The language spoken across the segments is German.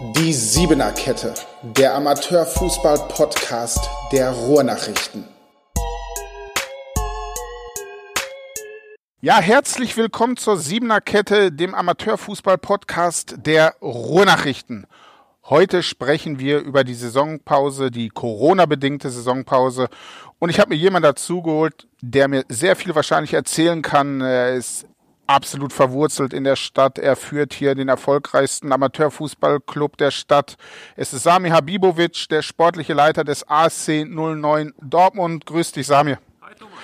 Die Siebener Kette, der Amateurfußball-Podcast der Ruhrnachrichten. Ja, herzlich willkommen zur Siebener Kette, dem Amateurfußball-Podcast der Ruhrnachrichten. Heute sprechen wir über die Saisonpause, die Corona-bedingte Saisonpause. Und ich habe mir jemanden dazugeholt, der mir sehr viel wahrscheinlich erzählen kann. Er ist absolut verwurzelt in der Stadt. Er führt hier den erfolgreichsten Amateurfußballclub der Stadt. Es ist Sami Habibovic, der sportliche Leiter des ASC 09 Dortmund. Grüß dich, Sami. Hi, Thomas.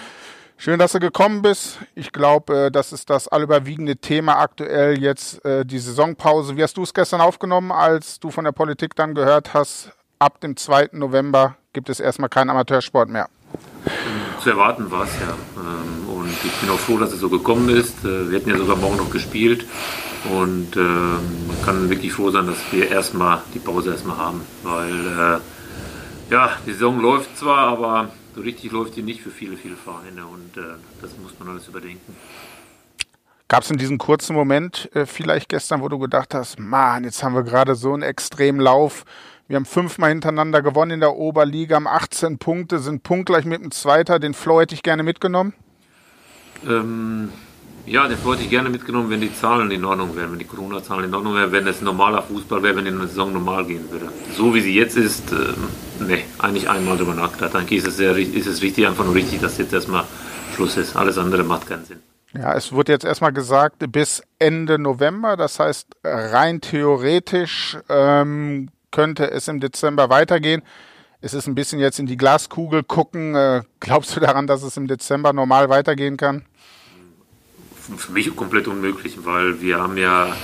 Schön, dass du gekommen bist. Ich glaube, äh, das ist das allüberwiegende Thema aktuell jetzt, äh, die Saisonpause. Wie hast du es gestern aufgenommen, als du von der Politik dann gehört hast, ab dem 2. November gibt es erstmal keinen Amateursport mehr? Zu erwarten war es ja. Ähm, und ich bin auch froh, dass es so gekommen ist. Äh, wir hätten ja sogar morgen noch gespielt. Und ähm, man kann wirklich froh sein, dass wir erstmal die Pause erstmal haben. Weil ja, die Saison läuft zwar, aber so richtig läuft die nicht für viele, viele Vereine und äh, das muss man alles überdenken. Gab es in diesem kurzen Moment äh, vielleicht gestern, wo du gedacht hast, Mann, jetzt haben wir gerade so einen extremen Lauf. Wir haben fünfmal hintereinander gewonnen in der Oberliga, haben 18 Punkte, sind punktgleich mit dem Zweiter. Den Flow hätte ich gerne mitgenommen. Ähm, ja, den wollte ich gerne mitgenommen, wenn die Zahlen in Ordnung wären, wenn die Corona-Zahlen in Ordnung wären, wenn es normaler Fußball wäre, wenn die Saison normal gehen würde. So wie sie jetzt ist, äh, ne, eigentlich einmal drüber nachgedacht. Eigentlich ist es, sehr, ist es richtig, einfach nur richtig, dass jetzt erstmal Schluss ist. Alles andere macht keinen Sinn. Ja, es wurde jetzt erstmal gesagt, bis Ende November. Das heißt, rein theoretisch ähm, könnte es im Dezember weitergehen. Es ist ein bisschen jetzt in die Glaskugel gucken. Äh, glaubst du daran, dass es im Dezember normal weitergehen kann? für mich komplett unmöglich, weil wir haben ja,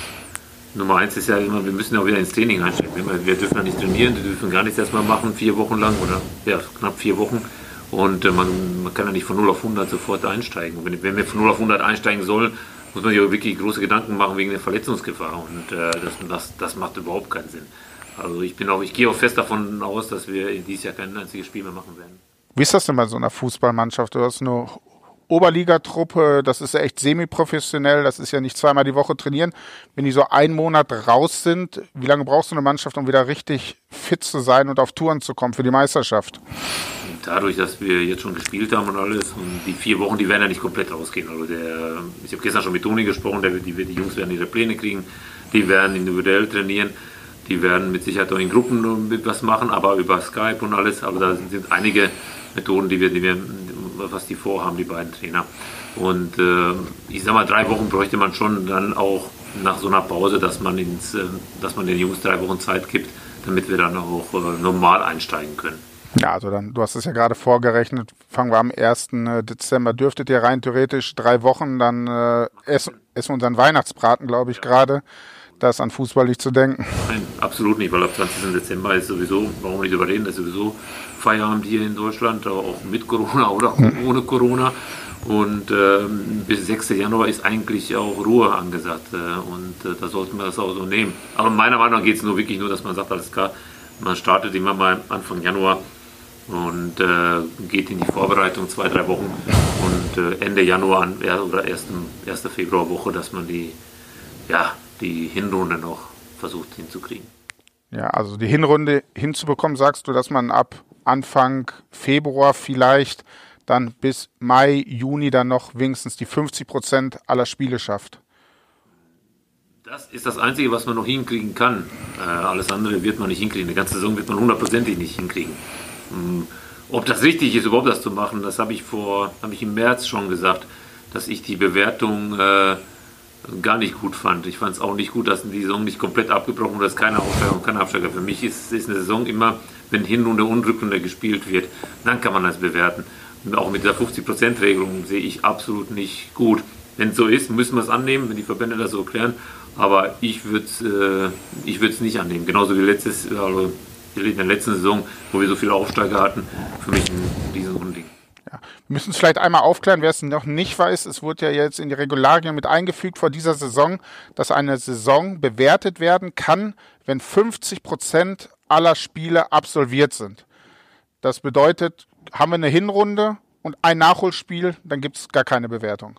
Nummer eins ist ja immer, wir müssen ja wieder ins Training einsteigen. Wir dürfen ja nicht trainieren, wir dürfen gar nichts erstmal machen, vier Wochen lang oder ja, knapp vier Wochen. Und äh, man, man kann ja nicht von 0 auf 100 sofort einsteigen. Wenn, wenn wir von 0 auf 100 einsteigen sollen, muss man sich ja wirklich große Gedanken machen wegen der Verletzungsgefahr. Und äh, das, das, das macht überhaupt keinen Sinn. Also ich bin auch, ich gehe auch fest davon aus, dass wir dieses Jahr kein einziges Spiel mehr machen werden. Wie ist das denn bei so einer Fußballmannschaft? Du hast nur Oberligatruppe, das ist ja echt semi-professionell, das ist ja nicht zweimal die Woche trainieren. Wenn die so einen Monat raus sind, wie lange brauchst du eine Mannschaft, um wieder richtig fit zu sein und auf Touren zu kommen für die Meisterschaft? Dadurch, dass wir jetzt schon gespielt haben und alles, und die vier Wochen, die werden ja nicht komplett rausgehen. Also der, ich habe gestern schon mit Toni gesprochen, der, die, die Jungs werden ihre Pläne kriegen, die werden individuell trainieren, die werden mit Sicherheit auch in Gruppen was machen, aber über Skype und alles. Aber da sind einige Methoden, die wir, die wir was die vorhaben, die beiden Trainer. Und äh, ich sag mal, drei Wochen bräuchte man schon dann auch nach so einer Pause, dass man, ins, äh, dass man den Jungs drei Wochen Zeit gibt, damit wir dann auch äh, normal einsteigen können. Ja, also dann, du hast es ja gerade vorgerechnet, fangen wir am 1. Äh, Dezember, dürftet ihr rein theoretisch drei Wochen dann äh, essen, essen unseren Weihnachtsbraten, glaube ich, ja. gerade. Da ist an Fußball nicht zu denken. Nein, absolut nicht, weil ab 20. Dezember ist sowieso, warum nicht überreden, ist sowieso Feierabend hier in Deutschland, auch mit Corona oder auch mhm. ohne Corona. Und ähm, bis 6. Januar ist eigentlich auch Ruhe angesagt. Äh, und äh, da sollten wir das auch so nehmen. Aber meiner Meinung nach geht es nur wirklich nur, dass man sagt, alles klar, man startet immer mal Anfang Januar und äh, geht in die Vorbereitung zwei, drei Wochen und äh, Ende Januar an, oder 1. 1. Februarwoche, dass man die, ja, die Hinrunde noch versucht hinzukriegen. Ja, also die Hinrunde hinzubekommen, sagst du, dass man ab Anfang Februar vielleicht dann bis Mai, Juni dann noch wenigstens die 50 Prozent aller Spiele schafft. Das ist das Einzige, was man noch hinkriegen kann. Äh, alles andere wird man nicht hinkriegen. Die ganze Saison wird man hundertprozentig nicht hinkriegen. Ähm, ob das richtig ist, überhaupt das zu machen, das habe ich vor, habe ich im März schon gesagt, dass ich die Bewertung äh, gar nicht gut fand. Ich fand es auch nicht gut, dass die Saison nicht komplett abgebrochen wurde, dass keine Aufsteiger und keine Absteiger. Für mich ist, ist eine Saison immer, wenn Hinrunde und Rückrunde gespielt wird, dann kann man das bewerten. Und auch mit der 50%-Regelung sehe ich absolut nicht gut. Wenn es so ist, müssen wir es annehmen, wenn die Verbände das so erklären. Aber ich würde es äh, ich nicht annehmen. Genauso wie letztes, also in der letzten Saison, wo wir so viele Aufsteiger hatten, für mich ein Riesenunding. Ja. Wir müssen es vielleicht einmal aufklären, wer es noch nicht weiß. Es wurde ja jetzt in die Regularien mit eingefügt vor dieser Saison, dass eine Saison bewertet werden kann, wenn 50 Prozent aller Spiele absolviert sind. Das bedeutet, haben wir eine Hinrunde und ein Nachholspiel, dann gibt es gar keine Bewertung.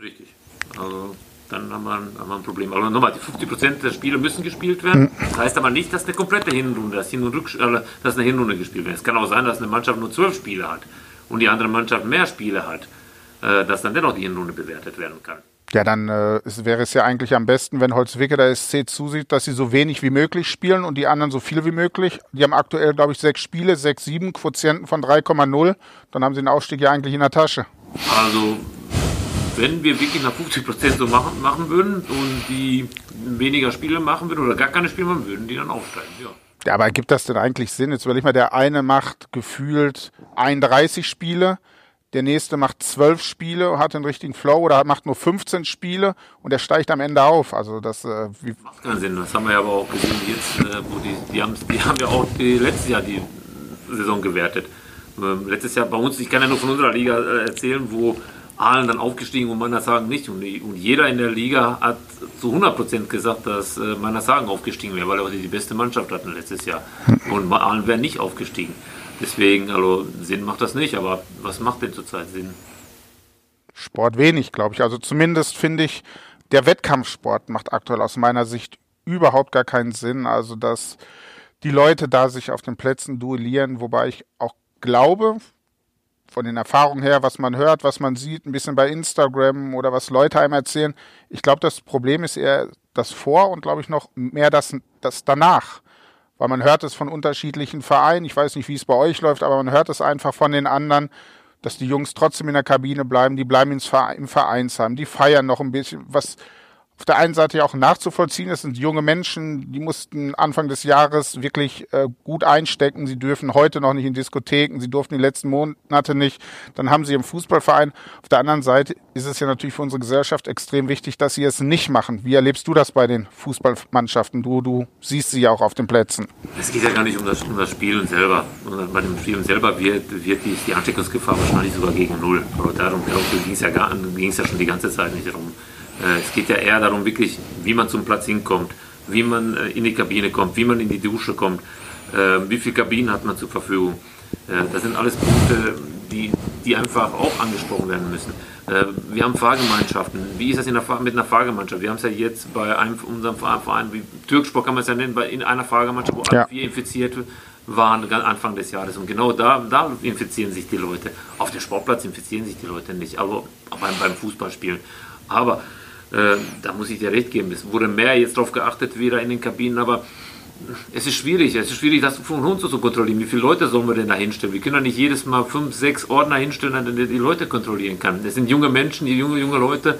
Richtig. Also dann haben wir, ein, haben wir ein Problem. Aber nochmal, die 50 Prozent der Spiele müssen gespielt werden. Das heißt aber nicht, dass eine komplette Hinrunde, dass, Hin äh, dass eine Hinrunde gespielt wird. Es kann auch sein, dass eine Mannschaft nur zwölf Spiele hat und die andere Mannschaft mehr Spiele hat, äh, dass dann dennoch die Hinrunde bewertet werden kann. Ja, dann äh, es wäre es ja eigentlich am besten, wenn Holzwicke der SC zusieht, dass sie so wenig wie möglich spielen und die anderen so viel wie möglich. Die haben aktuell, glaube ich, sechs Spiele, sechs, sieben, Quotienten von 3,0. Dann haben sie den Aufstieg ja eigentlich in der Tasche. Also, wenn wir wirklich nach 50 Prozent so machen, machen würden und die weniger Spiele machen würden oder gar keine Spiele machen würden, die dann aufsteigen, ja. Ja, aber gibt das denn eigentlich Sinn? Jetzt überleg mal, der eine macht gefühlt 31 Spiele, der nächste macht 12 Spiele, hat den richtigen Flow oder macht nur 15 Spiele und der steigt am Ende auf. Also das äh, macht keinen Sinn. Das haben wir ja aber auch gesehen jetzt, äh, wo die, die, haben, die haben ja auch die, letztes Jahr die Saison gewertet. Ähm, letztes Jahr bei uns, ich kann ja nur von unserer Liga äh, erzählen, wo Aalen dann aufgestiegen und meiner Sagen nicht. Und, und jeder in der Liga hat zu 100% gesagt, dass äh, meiner Sagen aufgestiegen wäre, weil er die beste Mannschaft hatten letztes Jahr. Und Aalen wäre nicht aufgestiegen. Deswegen, also Sinn macht das nicht, aber was macht denn zurzeit Sinn? Sport wenig, glaube ich. Also zumindest finde ich, der Wettkampfsport macht aktuell aus meiner Sicht überhaupt gar keinen Sinn. Also dass die Leute da sich auf den Plätzen duellieren, wobei ich auch glaube, von den Erfahrungen her, was man hört, was man sieht, ein bisschen bei Instagram oder was Leute einem erzählen. Ich glaube, das Problem ist eher das Vor und glaube ich noch mehr das, das danach. Weil man hört es von unterschiedlichen Vereinen. Ich weiß nicht, wie es bei euch läuft, aber man hört es einfach von den anderen, dass die Jungs trotzdem in der Kabine bleiben, die bleiben im Vereinsheim, die feiern noch ein bisschen, was auf der einen Seite ja auch nachzuvollziehen ist, sind junge Menschen, die mussten Anfang des Jahres wirklich äh, gut einstecken. Sie dürfen heute noch nicht in Diskotheken, sie durften die letzten Monate nicht. Dann haben sie im Fußballverein. Auf der anderen Seite ist es ja natürlich für unsere Gesellschaft extrem wichtig, dass sie es nicht machen. Wie erlebst du das bei den Fußballmannschaften? Du, du siehst sie ja auch auf den Plätzen. Es geht ja gar nicht um das, um das Spielen selber. Bei dem Spielen selber wird, wird die, die Ansteckungsgefahr wahrscheinlich sogar gegen Null. Aber darum, darum ging es ja, ja schon die ganze Zeit nicht darum. Äh, es geht ja eher darum, wirklich, wie man zum Platz hinkommt, wie man äh, in die Kabine kommt, wie man in die Dusche kommt, äh, wie viele Kabinen hat man zur Verfügung. Das sind alles Punkte, die, die einfach auch angesprochen werden müssen. Wir haben Fahrgemeinschaften. Wie ist das der, mit einer Fahrgemeinschaft? Wir haben es ja jetzt bei einem, unserem Verein, wie Türksport kann man es ja nennen, in einer Fahrgemeinschaft, wo ja. alle vier infiziert waren Anfang des Jahres. Und genau da, da infizieren sich die Leute. Auf dem Sportplatz infizieren sich die Leute nicht, aber beim, beim Fußballspielen. Aber äh, da muss ich dir recht geben. Es wurde mehr jetzt darauf geachtet, wieder in den Kabinen, aber es ist schwierig. Es ist schwierig, das von uns zu kontrollieren. Wie viele Leute sollen wir denn da hinstellen? Wir können doch nicht jedes Mal fünf, sechs Ordner hinstellen, an denen die Leute kontrollieren kann. Das sind junge Menschen, die junge, junge Leute.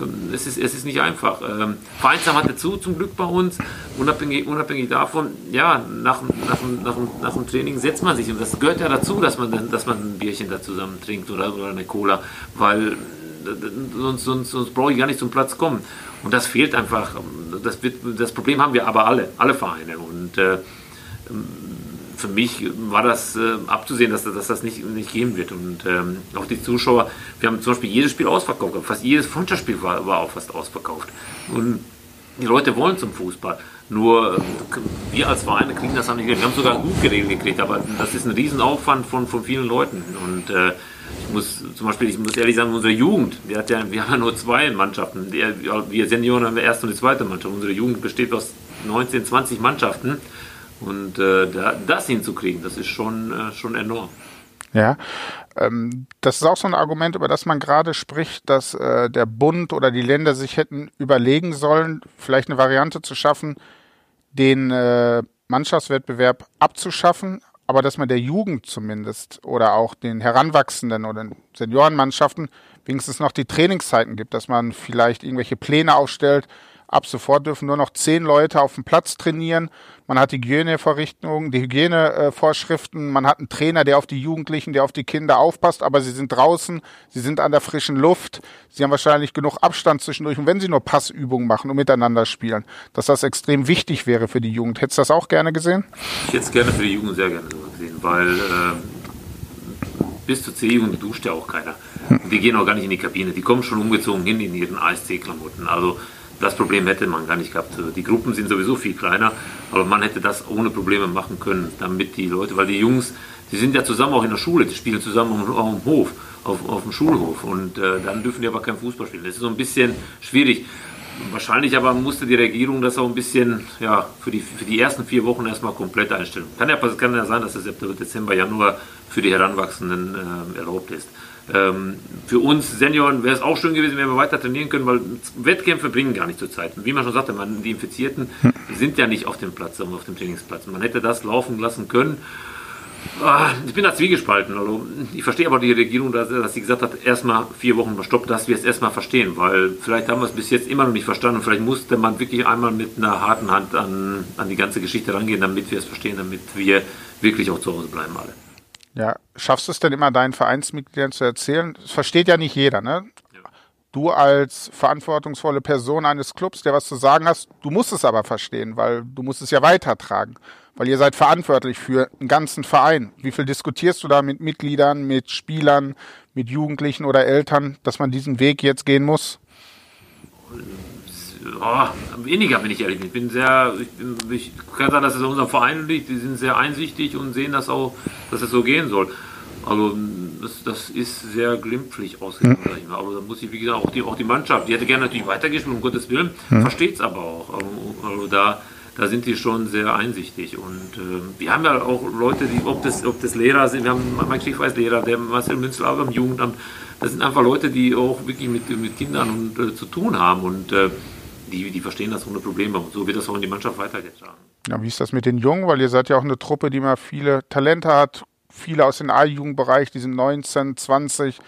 Ähm, es ist, es ist nicht einfach. Ähm, Vereinsam hatte zu, zum Glück bei uns. Unabhängig, unabhängig davon, ja, nach, nach, nach, nach dem Training setzt man sich. Und das gehört ja dazu, dass man, dass man ein Bierchen da zusammen trinkt oder, oder eine Cola. Weil sonst, sonst, sonst brauche ich gar nicht zum Platz kommen. Und das fehlt einfach. Das, wird, das Problem haben wir aber alle, alle Vereine. Und äh, für mich war das äh, abzusehen, dass, dass, das nicht, nicht gehen wird. Und ähm, auch die Zuschauer, wir haben zum Beispiel jedes Spiel ausverkauft. Fast jedes Freundschaftsspiel war, war auch fast ausverkauft. Und die Leute wollen zum Fußball. Nur äh, wir als Vereine kriegen das auch nicht. Wir haben sogar gut geregelt gekriegt, aber das ist ein Riesenaufwand von, von vielen Leuten. Und äh, muss zum Beispiel, ich muss ehrlich sagen, unsere Jugend, wir, hat ja, wir haben ja nur zwei Mannschaften. Wir Senioren haben die erste und die zweite Mannschaft. Unsere Jugend besteht aus 19, 20 Mannschaften. Und äh, das hinzukriegen, das ist schon, äh, schon enorm. Ja, ähm, das ist auch so ein Argument, über das man gerade spricht, dass äh, der Bund oder die Länder sich hätten überlegen sollen, vielleicht eine Variante zu schaffen, den äh, Mannschaftswettbewerb abzuschaffen, aber dass man der Jugend zumindest oder auch den Heranwachsenden oder den Seniorenmannschaften wenigstens noch die Trainingszeiten gibt, dass man vielleicht irgendwelche Pläne aufstellt, Ab sofort dürfen nur noch zehn Leute auf dem Platz trainieren. Man hat die Hygienevorrichtungen, die Hygienevorschriften. Man hat einen Trainer, der auf die Jugendlichen, der auf die Kinder aufpasst. Aber sie sind draußen, sie sind an der frischen Luft. Sie haben wahrscheinlich genug Abstand zwischendurch. Und wenn sie nur Passübungen machen und miteinander spielen, dass das extrem wichtig wäre für die Jugend. Hättest du das auch gerne gesehen? Ich hätte es gerne für die Jugend sehr gerne gesehen, weil äh, bis zur C-Jugend duscht ja auch keiner. Und die gehen auch gar nicht in die Kabine. Die kommen schon umgezogen hin in ihren ASC-Klamotten. Also das Problem hätte man gar nicht gehabt. Die Gruppen sind sowieso viel kleiner, aber man hätte das ohne Probleme machen können, damit die Leute, weil die Jungs, die sind ja zusammen auch in der Schule, die spielen zusammen auf, auf dem Hof, auf, auf dem Schulhof und äh, dann dürfen die aber kein Fußball spielen. Das ist so ein bisschen schwierig. Wahrscheinlich aber musste die Regierung das auch ein bisschen ja, für, die, für die ersten vier Wochen erstmal komplett einstellen. Kann ja, kann ja sein, dass das ab Dezember, Januar für die Heranwachsenden äh, erlaubt ist. Ähm, für uns Senioren wäre es auch schön gewesen, wenn wir weiter trainieren können, weil Wettkämpfe bringen gar nicht zur Zeit. Wie man schon sagte, man, die Infizierten sind ja nicht auf dem Platz, auf dem Trainingsplatz. Man hätte das laufen lassen können. Ah, ich bin da zwiegespalten. Also ich verstehe aber die Regierung, dass, dass sie gesagt hat, erstmal vier Wochen stoppt, dass wir es erstmal verstehen, weil vielleicht haben wir es bis jetzt immer noch nicht verstanden. Vielleicht musste man wirklich einmal mit einer harten Hand an, an die ganze Geschichte rangehen, damit wir es verstehen, damit wir wirklich auch zu Hause bleiben alle. Ja, schaffst du es denn immer deinen Vereinsmitgliedern zu erzählen? Das versteht ja nicht jeder, ne? Du als verantwortungsvolle Person eines Clubs, der was zu sagen hast, du musst es aber verstehen, weil du musst es ja weitertragen, weil ihr seid verantwortlich für einen ganzen Verein. Wie viel diskutierst du da mit Mitgliedern, mit Spielern, mit Jugendlichen oder Eltern, dass man diesen Weg jetzt gehen muss? Oh, weniger, wenn ich ehrlich bin. Ich bin sehr, ich, bin, ich kann sagen, dass es an unserem Verein liegt. Die sind sehr einsichtig und sehen das auch, dass es so gehen soll. Also das, das ist sehr glimpflich ausgegangen, mhm. sag ich mal. Aber da muss ich, wie gesagt, auch die, auch die Mannschaft, die hätte gerne natürlich weitergespielt, um Gottes Willen, mhm. versteht es aber auch. Also, also, da, da sind die schon sehr einsichtig. Und äh, wir haben ja auch Leute, die, ob das, ob das Lehrer sind, wir haben Mike Schiefweiß Lehrer, der Marcel Münzel auch am Jugendamt, das sind einfach Leute, die auch wirklich mit, mit Kindern und, äh, zu tun haben. Und äh, die, die verstehen das ohne Probleme. Und so wird das auch in die Mannschaft weitergetragen. Ja, wie ist das mit den Jungen? Weil ihr seid ja auch eine Truppe, die mal viele Talente hat, viele aus dem A-Jugendbereich, die sind 19, 20,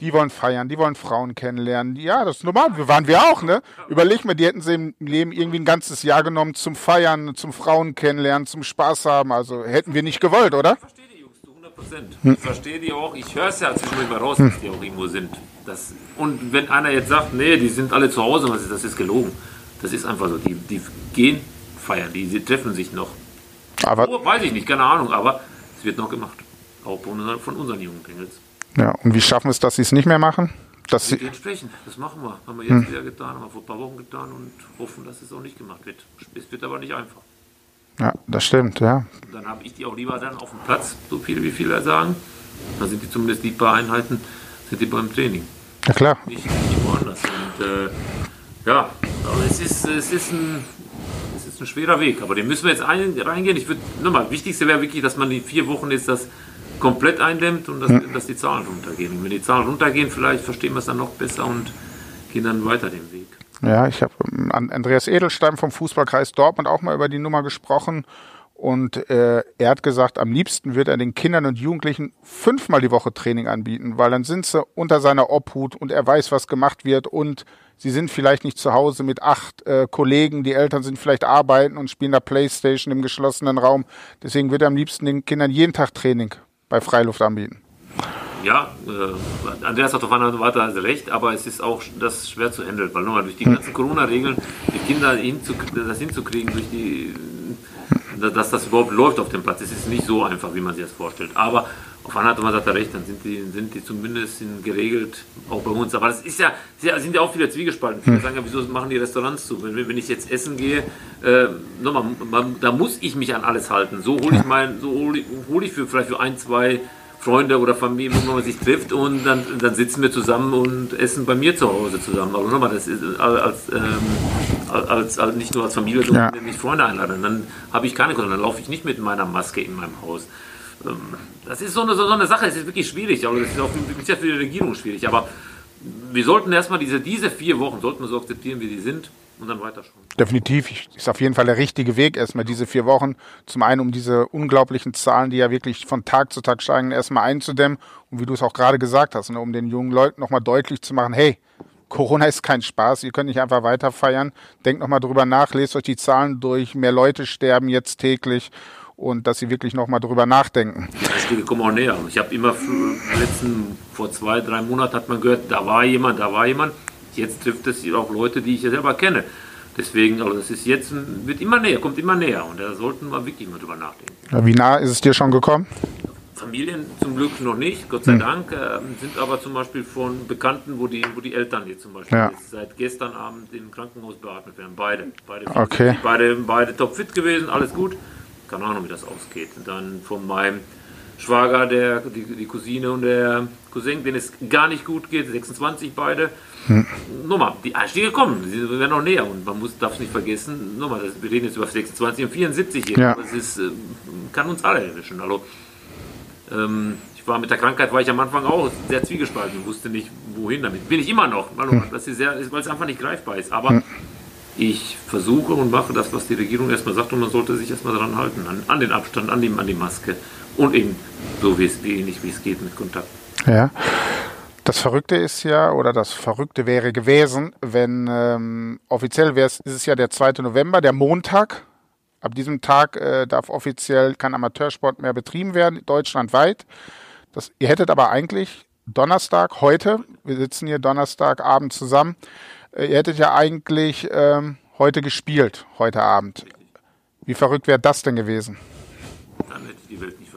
die wollen feiern, die wollen Frauen kennenlernen. Ja, das ist normal. Wir waren wir auch, ne? Überleg mal, die hätten sie im Leben irgendwie ein ganzes Jahr genommen zum Feiern, zum Frauen kennenlernen, zum Spaß haben. Also hätten wir nicht gewollt, oder? Ich verstehe die Jungs zu 100 Prozent. Hm. Ich verstehe die auch. Ich höre es ja zwischendurch mal raus, hm. dass die auch irgendwo sind. Das, und wenn einer jetzt sagt, nee, die sind alle zu Hause, das ist gelogen. Das ist einfach so. Die, die gehen feiern, die, die treffen sich noch. Aber oh, weiß ich nicht, keine Ahnung, aber es wird noch gemacht. Auch von, unseren jungen Pingels. Ja, und wie schaffen wir es, dass sie es nicht mehr machen? Dass sie entsprechend, das machen wir. Haben wir jetzt hm. wieder getan, haben wir vor ein paar Wochen getan und hoffen, dass es auch nicht gemacht wird. Es wird aber nicht einfach. Ja, das stimmt, ja. Dann habe ich die auch lieber dann auf dem Platz, so viele wie viele sagen. Dann sind die zumindest die paar Einheiten, sind die beim Training. Ja klar. Nicht, nicht woanders. Und äh, ja, aber es ist, es ist ein es ist ein schwerer Weg, aber den müssen wir jetzt ein, reingehen. Ich würde, nochmal, wichtigste wäre wirklich, dass man die vier Wochen jetzt das komplett eindämmt und dass, hm. dass die Zahlen runtergehen. Und wenn die Zahlen runtergehen, vielleicht verstehen wir es dann noch besser und gehen dann weiter den Weg. Ja, ich habe ähm, an Andreas Edelstein vom Fußballkreis Dortmund auch mal über die Nummer gesprochen. Und äh, er hat gesagt, am liebsten wird er den Kindern und Jugendlichen fünfmal die Woche Training anbieten, weil dann sind sie unter seiner Obhut und er weiß, was gemacht wird und sie sind vielleicht nicht zu Hause mit acht äh, Kollegen, die Eltern sind vielleicht arbeiten und spielen da Playstation im geschlossenen Raum. Deswegen wird er am liebsten den Kindern jeden Tag Training bei Freiluft anbieten. Ja, äh, Andreas hat auf einer also recht, aber es ist auch das schwer zu handeln, weil nochmal durch die ganzen Corona-Regeln die Kinder das hinzukriegen, durch die, dass das überhaupt läuft auf dem Platz, es ist nicht so einfach, wie man sich das vorstellt. Aber auf einer Weise hat er recht, dann sind die, sind die zumindest geregelt, auch bei uns. Aber das ist ja, sind ja auch viele Zwiegespalten. Viele hm. sagen ja, wieso machen die Restaurants zu? Wenn, wenn ich jetzt essen gehe, äh, nochmal, man, da muss ich mich an alles halten. So hole ich mein, so hole ich, hol ich für, vielleicht für ein, zwei Freunde oder Familie, wo man sich trifft und dann, dann sitzen wir zusammen und essen bei mir zu Hause zusammen. Aber nochmal, das ist als, ähm, als, als, nicht nur als Familie, sondern ja. wenn ich Freunde einlade, dann habe ich keine Kontrolle, dann laufe ich nicht mit meiner Maske in meinem Haus. Ähm, das ist so eine, so eine Sache, es ist wirklich schwierig, aber das ist auch für, für die Regierung schwierig. Aber wir sollten erstmal diese, diese vier Wochen, sollten wir so akzeptieren, wie sie sind und dann weiterschauen. Definitiv, ist auf jeden Fall der richtige Weg, erstmal diese vier Wochen. Zum einen, um diese unglaublichen Zahlen, die ja wirklich von Tag zu Tag steigen, erstmal einzudämmen. Und wie du es auch gerade gesagt hast, ne, um den jungen Leuten nochmal deutlich zu machen, hey, Corona ist kein Spaß, ihr könnt nicht einfach weiter feiern. Denkt nochmal drüber nach, lest euch die Zahlen durch, mehr Leute sterben jetzt täglich und dass sie wirklich nochmal drüber nachdenken. Ja, kommen auch näher. Ich habe immer letzten, vor zwei, drei Monaten hat man gehört, da war jemand, da war jemand. Jetzt trifft es auch Leute, die ich ja selber kenne. Deswegen, also das ist jetzt, wird immer näher, kommt immer näher und da sollten wir wirklich mal drüber nachdenken. Ja, wie nah ist es dir schon gekommen? Familien zum Glück noch nicht, Gott sei hm. Dank, äh, sind aber zum Beispiel von Bekannten, wo die, wo die Eltern jetzt zum Beispiel ja. jetzt seit gestern Abend im Krankenhaus beatmet werden. Beide. Beide, okay. beide, beide topfit gewesen, alles gut. Keine Ahnung, wie das ausgeht. Dann von meinem Schwager, der, die, die Cousine und der Cousin, denen es gar nicht gut geht, 26 beide. Hm. Nochmal, die Einstiege kommen, sie werden noch näher und man muss, darf es nicht vergessen, nochmal, wir reden jetzt über 26 und 74 hier, ja. das ist, äh, kann uns alle erwischen. Also, ähm, ich war mit der Krankheit, war ich am Anfang auch sehr zwiegespalten und wusste nicht, wohin damit. Bin ich immer noch, hm. weil es einfach nicht greifbar ist. Aber hm. ich versuche und mache das, was die Regierung erstmal sagt und man sollte sich erstmal daran halten, an, an den Abstand, an die, an die Maske und eben so wie es, wie ähnlich wie es geht mit Kontakt. Ja. Das Verrückte ist ja, oder das Verrückte wäre gewesen, wenn ähm, offiziell wäre es, ist es ja der 2. November, der Montag. Ab diesem Tag äh, darf offiziell kein Amateursport mehr betrieben werden, deutschlandweit. Das, ihr hättet aber eigentlich Donnerstag, heute, wir sitzen hier Donnerstagabend zusammen, äh, ihr hättet ja eigentlich ähm, heute gespielt, heute Abend. Wie verrückt wäre das denn gewesen? Dann hätte die Welt nicht.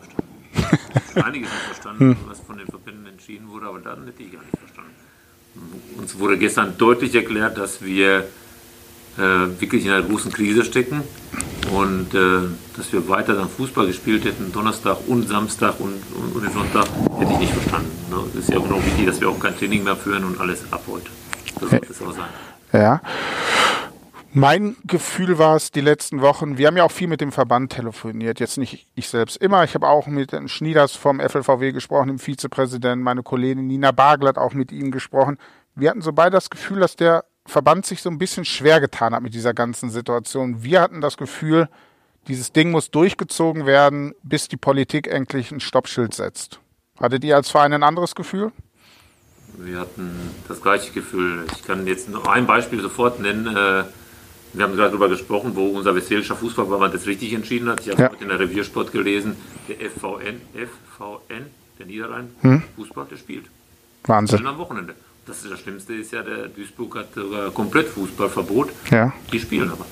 Einiges nicht verstanden, was von den Verbänden entschieden wurde, aber dann hätte ich gar nicht verstanden. Uns wurde gestern deutlich erklärt, dass wir äh, wirklich in einer großen Krise stecken und äh, dass wir weiter dann Fußball gespielt hätten, Donnerstag und Samstag und, und, und den Sonntag, hätte ich nicht verstanden. Ne? Es ist ja auch noch wichtig, dass wir auch kein Training mehr führen und alles ab heute. So sollte es auch sein. Ja. Mein Gefühl war es die letzten Wochen, wir haben ja auch viel mit dem Verband telefoniert, jetzt nicht ich selbst immer, ich habe auch mit den Schnieders vom FLVW gesprochen, dem Vizepräsidenten, meine Kollegin Nina Bagel hat auch mit ihm gesprochen. Wir hatten so beide das Gefühl, dass der Verband sich so ein bisschen schwer getan hat mit dieser ganzen Situation. Wir hatten das Gefühl, dieses Ding muss durchgezogen werden, bis die Politik endlich ein Stoppschild setzt. Hattet ihr als Verein ein anderes Gefühl? Wir hatten das gleiche Gefühl. Ich kann jetzt noch ein Beispiel sofort nennen. Wir haben gerade darüber gesprochen, wo unser westfälischer Fußballverband das richtig entschieden hat. Ich habe ja. heute in der Reviersport gelesen, der FVN, FVN, der Niederrhein, hm. Fußball, der spielt. Wahnsinn. am Wochenende. Das, ist das Schlimmste ist ja, der Duisburg hat sogar komplett Fußballverbot. Ja. Die spielen aber.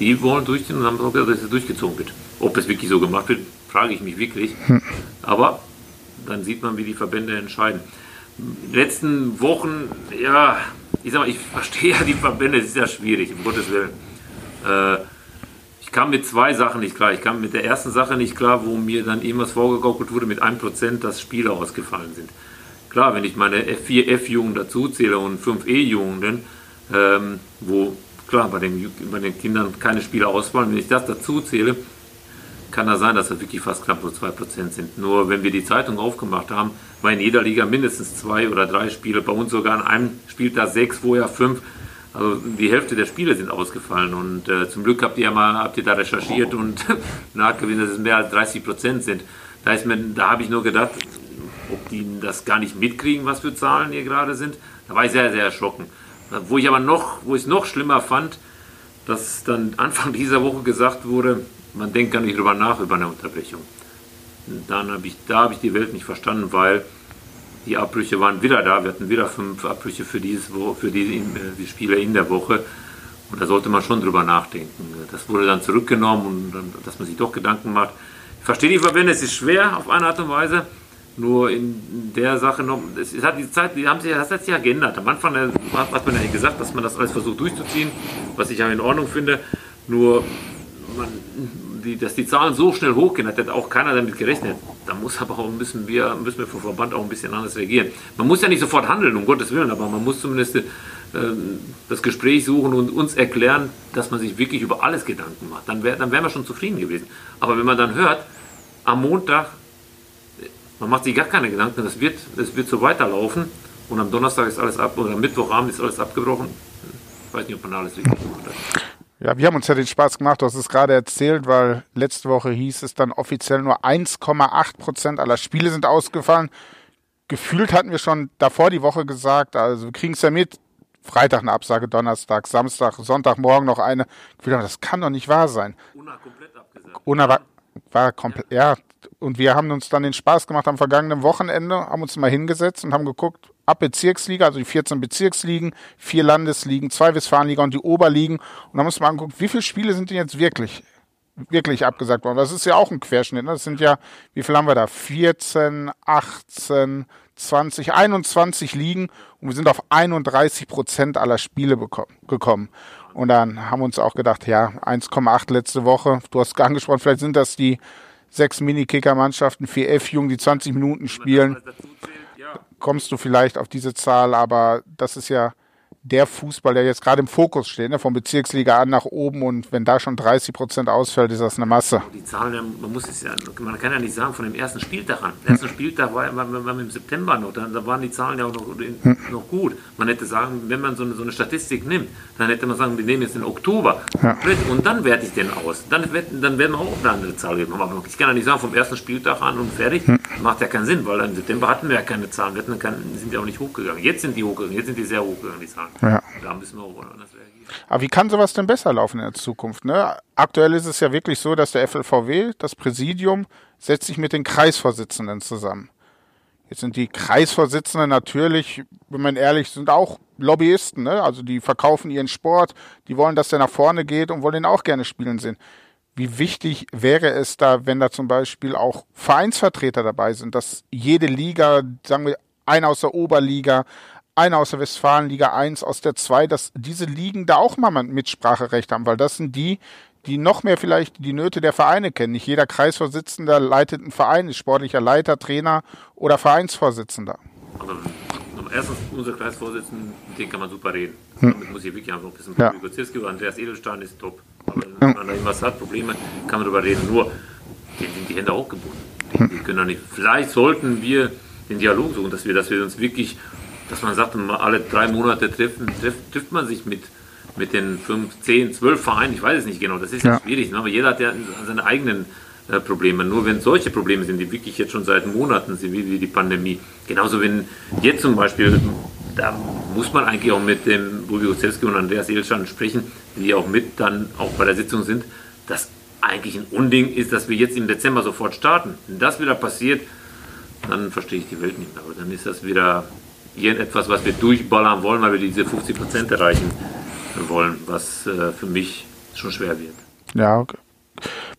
Die wollen durchziehen und haben gesagt, dass es durchgezogen wird. Ob es wirklich so gemacht wird, frage ich mich wirklich. Hm. Aber dann sieht man, wie die Verbände entscheiden. In den letzten Wochen, ja, ich sag mal, ich verstehe ja die Verbände, es ist ja schwierig, um Gottes Willen. Äh, ich kam mit zwei Sachen nicht klar. Ich kam mit der ersten Sache nicht klar, wo mir dann irgendwas vorgegaukelt wurde mit 1%, dass Spieler ausgefallen sind. Klar, wenn ich meine F4 F-Jugend dazuzähle und 5 E-Jugenden, ähm, wo klar bei den, bei den Kindern keine Spieler ausfallen, wenn ich das dazuzähle, kann das sein, dass das wirklich fast knapp nur 2% sind. Nur wenn wir die Zeitung aufgemacht haben, war in jeder Liga mindestens zwei oder drei Spiele, bei uns sogar in einem Spieltag sechs, vorher fünf. Also die Hälfte der Spiele sind ausgefallen und äh, zum Glück habt ihr ja mal habt ihr da recherchiert und nachgewiesen, dass es mehr als 30 Prozent sind. Da, da habe ich nur gedacht, ob die das gar nicht mitkriegen, was für Zahlen hier gerade sind. Da war ich sehr, sehr erschrocken. Wo ich aber noch, wo ich es noch schlimmer fand, dass dann Anfang dieser Woche gesagt wurde, man denkt gar nicht drüber nach über eine Unterbrechung dann habe ich, da habe ich die Welt nicht verstanden, weil die Abbrüche waren wieder da. Wir hatten wieder fünf Abbrüche für, dieses, für die, äh, die Spiele in der Woche. Und da sollte man schon drüber nachdenken. Das wurde dann zurückgenommen und dann, dass man sich doch Gedanken macht. Ich verstehe die Verbände, es ist schwer auf eine Art und Weise. Nur in der Sache noch, es, hat die Zeit, die haben sich, das hat sich ja geändert. Am Anfang äh, hat man ja gesagt, dass man das alles versucht durchzuziehen, was ich ja in Ordnung finde. Nur man, die, dass die Zahlen so schnell hochgehen, hat auch keiner damit gerechnet. Da muss aber auch müssen wir, müssen wir vom Verband auch ein bisschen anders reagieren. Man muss ja nicht sofort handeln, um Gottes Willen, aber man muss zumindest äh, das Gespräch suchen und uns erklären, dass man sich wirklich über alles Gedanken macht. Dann, wär, dann wären wir schon zufrieden gewesen. Aber wenn man dann hört, am Montag, man macht sich gar keine Gedanken, das wird, das wird so weiterlaufen und am Donnerstag ist alles ab oder am Mittwochabend ist alles abgebrochen. Ich weiß nicht, ob man alles richtig gemacht hat. Ja, wir haben uns ja den Spaß gemacht, du hast es gerade erzählt, weil letzte Woche hieß es dann offiziell nur 1,8 Prozent aller Spiele sind ausgefallen. Gefühlt hatten wir schon davor die Woche gesagt, also wir kriegen es ja mit, Freitag eine Absage, Donnerstag, Samstag, Sonntagmorgen noch eine. Das kann doch nicht wahr sein. Una komplett abgesagt. Una war, war komplett, ja. ja. Und wir haben uns dann den Spaß gemacht am vergangenen Wochenende, haben uns mal hingesetzt und haben geguckt, ab Bezirksliga, also die 14 Bezirksligen, vier Landesligen, zwei Westfalenliga und die Oberligen. Und dann muss man angucken, wie viele Spiele sind denn jetzt wirklich? wirklich abgesagt worden. Das ist ja auch ein Querschnitt. Ne? Das sind ja, wie viel haben wir da? 14, 18, 20, 21 Ligen und wir sind auf 31 Prozent aller Spiele gekommen. Und dann haben wir uns auch gedacht, ja, 1,8 letzte Woche. Du hast angesprochen, vielleicht sind das die sechs Mini-Kicker-Mannschaften, vier F-Jungen, die 20 Minuten spielen. Kommst du vielleicht auf diese Zahl, aber das ist ja der Fußball, der jetzt gerade im Fokus steht, ne? vom Bezirksliga an nach oben und wenn da schon 30 Prozent ausfällt, ist das eine Masse. Die Zahlen, man muss es ja, man kann ja nicht sagen von dem ersten Spieltag an. Der erste hm. Spieltag war, war, war im September noch, da, da, waren die Zahlen ja auch noch, hm. noch gut. Man hätte sagen, wenn man so eine, so eine, Statistik nimmt, dann hätte man sagen, wir nehmen jetzt den Oktober ja. und dann werte ich den aus. Dann, dann werden wir auch eine andere Zahl geben. Aber ich kann ja nicht sagen, vom ersten Spieltag an und fertig, hm. macht ja keinen Sinn, weil im September hatten wir ja keine Zahlen, wir hatten keine, sind ja auch nicht hochgegangen. Jetzt sind die hochgegangen, jetzt sind die sehr hochgegangen, die Zahlen. Ja. Da müssen wir auch anders reagieren. Aber wie kann sowas denn besser laufen in der Zukunft? Ne? Aktuell ist es ja wirklich so, dass der FLVW, das Präsidium, setzt sich mit den Kreisvorsitzenden zusammen. Jetzt sind die Kreisvorsitzenden natürlich, wenn man ehrlich sind, auch Lobbyisten. Ne? Also die verkaufen ihren Sport, die wollen, dass der nach vorne geht und wollen ihn auch gerne spielen sehen. Wie wichtig wäre es da, wenn da zum Beispiel auch Vereinsvertreter dabei sind, dass jede Liga, sagen wir, einer aus der Oberliga, einer aus der Westfalenliga 1, aus der 2, dass diese Ligen da auch mal Mitspracherecht haben, weil das sind die, die noch mehr vielleicht die Nöte der Vereine kennen. Nicht jeder Kreisvorsitzender leitet einen Verein, ist sportlicher Leiter, Trainer oder Vereinsvorsitzender. Aber erstens, unser Kreisvorsitzender, mit dem kann man super reden. Hm. Damit muss ich wirklich einfach ein bisschen ja. Gozierski Andreas Edelstein ist top. Aber wenn man da irgendwas hat, Probleme, kann man darüber reden. Nur, denen sind die Hände auch gebunden. Die, hm. die können doch nicht. Vielleicht sollten wir den Dialog suchen, dass wir, dass wir uns wirklich dass man sagt, alle drei Monate trifft, trifft, trifft man sich mit, mit den fünf, zehn, zwölf Vereinen, ich weiß es nicht genau, das ist ja, schwierig, ne? aber jeder hat ja seine eigenen äh, Probleme. Nur wenn solche Probleme sind, die wirklich jetzt schon seit Monaten sind, wie, wie die Pandemie, genauso wenn jetzt zum Beispiel, da muss man eigentlich auch mit dem Rubio Zelski und Andreas Elschan sprechen, die auch mit dann auch bei der Sitzung sind, dass eigentlich ein Unding ist, dass wir jetzt im Dezember sofort starten. Wenn das wieder passiert, dann verstehe ich die Welt nicht mehr. Aber dann ist das wieder etwas, was wir durchballern wollen, weil wir diese 50 Prozent erreichen wollen, was äh, für mich schon schwer wird. Ja, okay.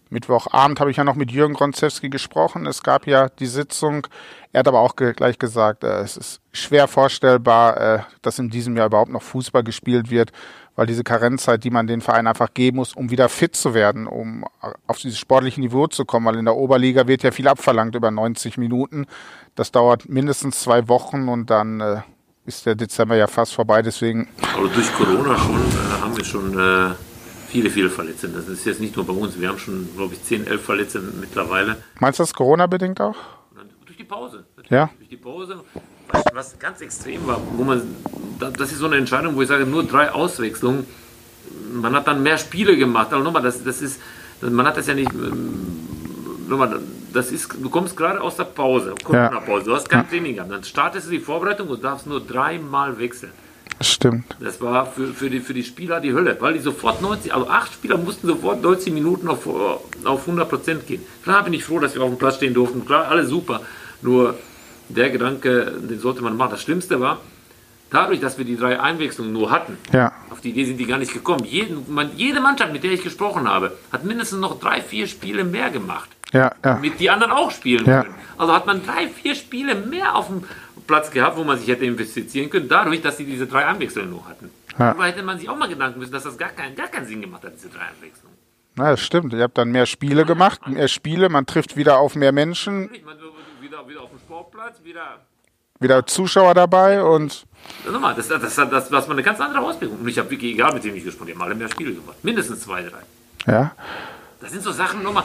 Mittwochabend habe ich ja noch mit Jürgen Gronzewski gesprochen. Es gab ja die Sitzung. Er hat aber auch ge gleich gesagt, äh, es ist schwer vorstellbar, äh, dass in diesem Jahr überhaupt noch Fußball gespielt wird, weil diese Karenzzeit, die man den Verein einfach geben muss, um wieder fit zu werden, um auf dieses sportliche Niveau zu kommen, weil in der Oberliga wird ja viel abverlangt über 90 Minuten. Das dauert mindestens zwei Wochen und dann äh, ist der Dezember ja fast vorbei. Deswegen. Aber durch Corona schon äh, haben wir schon äh, viele, viele Verletzte. Das ist jetzt nicht nur bei uns. Wir haben schon, glaube ich, 10, 11 Verletzte mittlerweile. Meinst du das Corona-bedingt auch? Durch die Pause. Ja. Durch die Pause. Was, was ganz extrem war, wo man, das ist so eine Entscheidung, wo ich sage, nur drei Auswechslungen. Man hat dann mehr Spiele gemacht. Aber nochmal, das, das ist, man hat das ja nicht. Ähm, nochmal, das ist, du kommst gerade aus der Pause, Corona-Pause, du hast kein ja. Training gehabt. Dann startest du die Vorbereitung und darfst nur dreimal wechseln. Stimmt. Das war für, für, die, für die Spieler die Hölle, weil die sofort 90, also acht Spieler mussten sofort 90 Minuten auf, auf 100 Prozent gehen. Klar bin ich froh, dass wir auf dem Platz stehen durften, klar, alles super. Nur der Gedanke, den sollte man machen. Das Schlimmste war, dadurch, dass wir die drei Einwechslungen nur hatten, ja. auf die Idee sind die gar nicht gekommen. Jeden, man, jede Mannschaft, mit der ich gesprochen habe, hat mindestens noch drei, vier Spiele mehr gemacht. Ja, ja. Damit die anderen auch spielen können. Also hat man drei, vier Spiele mehr auf dem Platz gehabt, wo man sich hätte investieren können, dadurch, dass sie diese drei Einwechslungen nur hatten. Ja. Aber hätte man sich auch mal Gedanken müssen, dass das gar, kein, gar keinen Sinn gemacht hat, diese drei Einwechslungen. Na, das stimmt. Ihr habt dann mehr Spiele gemacht, mehr Spiele, man trifft wieder auf mehr Menschen. Wieder, wieder auf dem Sportplatz, wieder wieder Zuschauer dabei und. Nochmal, das, das, das, das war eine ganz andere Ausbildung. Und ich habe wirklich, egal mit wem ich gesprochen habe, alle mehr Spiele gemacht. Mindestens zwei, drei. Ja. Das sind so Sachen, nochmal,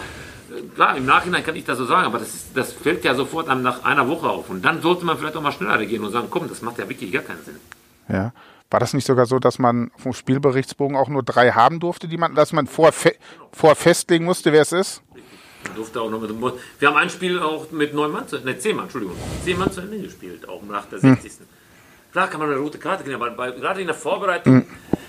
klar, im Nachhinein kann ich das so sagen, aber das, ist, das fällt ja sofort nach einer Woche auf. Und dann sollte man vielleicht auch mal schneller reagieren und sagen, komm, das macht ja wirklich gar keinen Sinn. Ja. War das nicht sogar so, dass man vom Spielberichtsbogen auch nur drei haben durfte, die man, dass man vor, fe vor festlegen musste, wer es ist? Durfte auch noch mit Wir haben ein Spiel auch mit neun Mann zu, ne, zehn Mann, Entschuldigung, zehn Mann zu Ende gespielt, auch nach der 60. Hm. Klar kann man eine rote Karte kriegen, aber bei, gerade in der Vorbereitung, hm.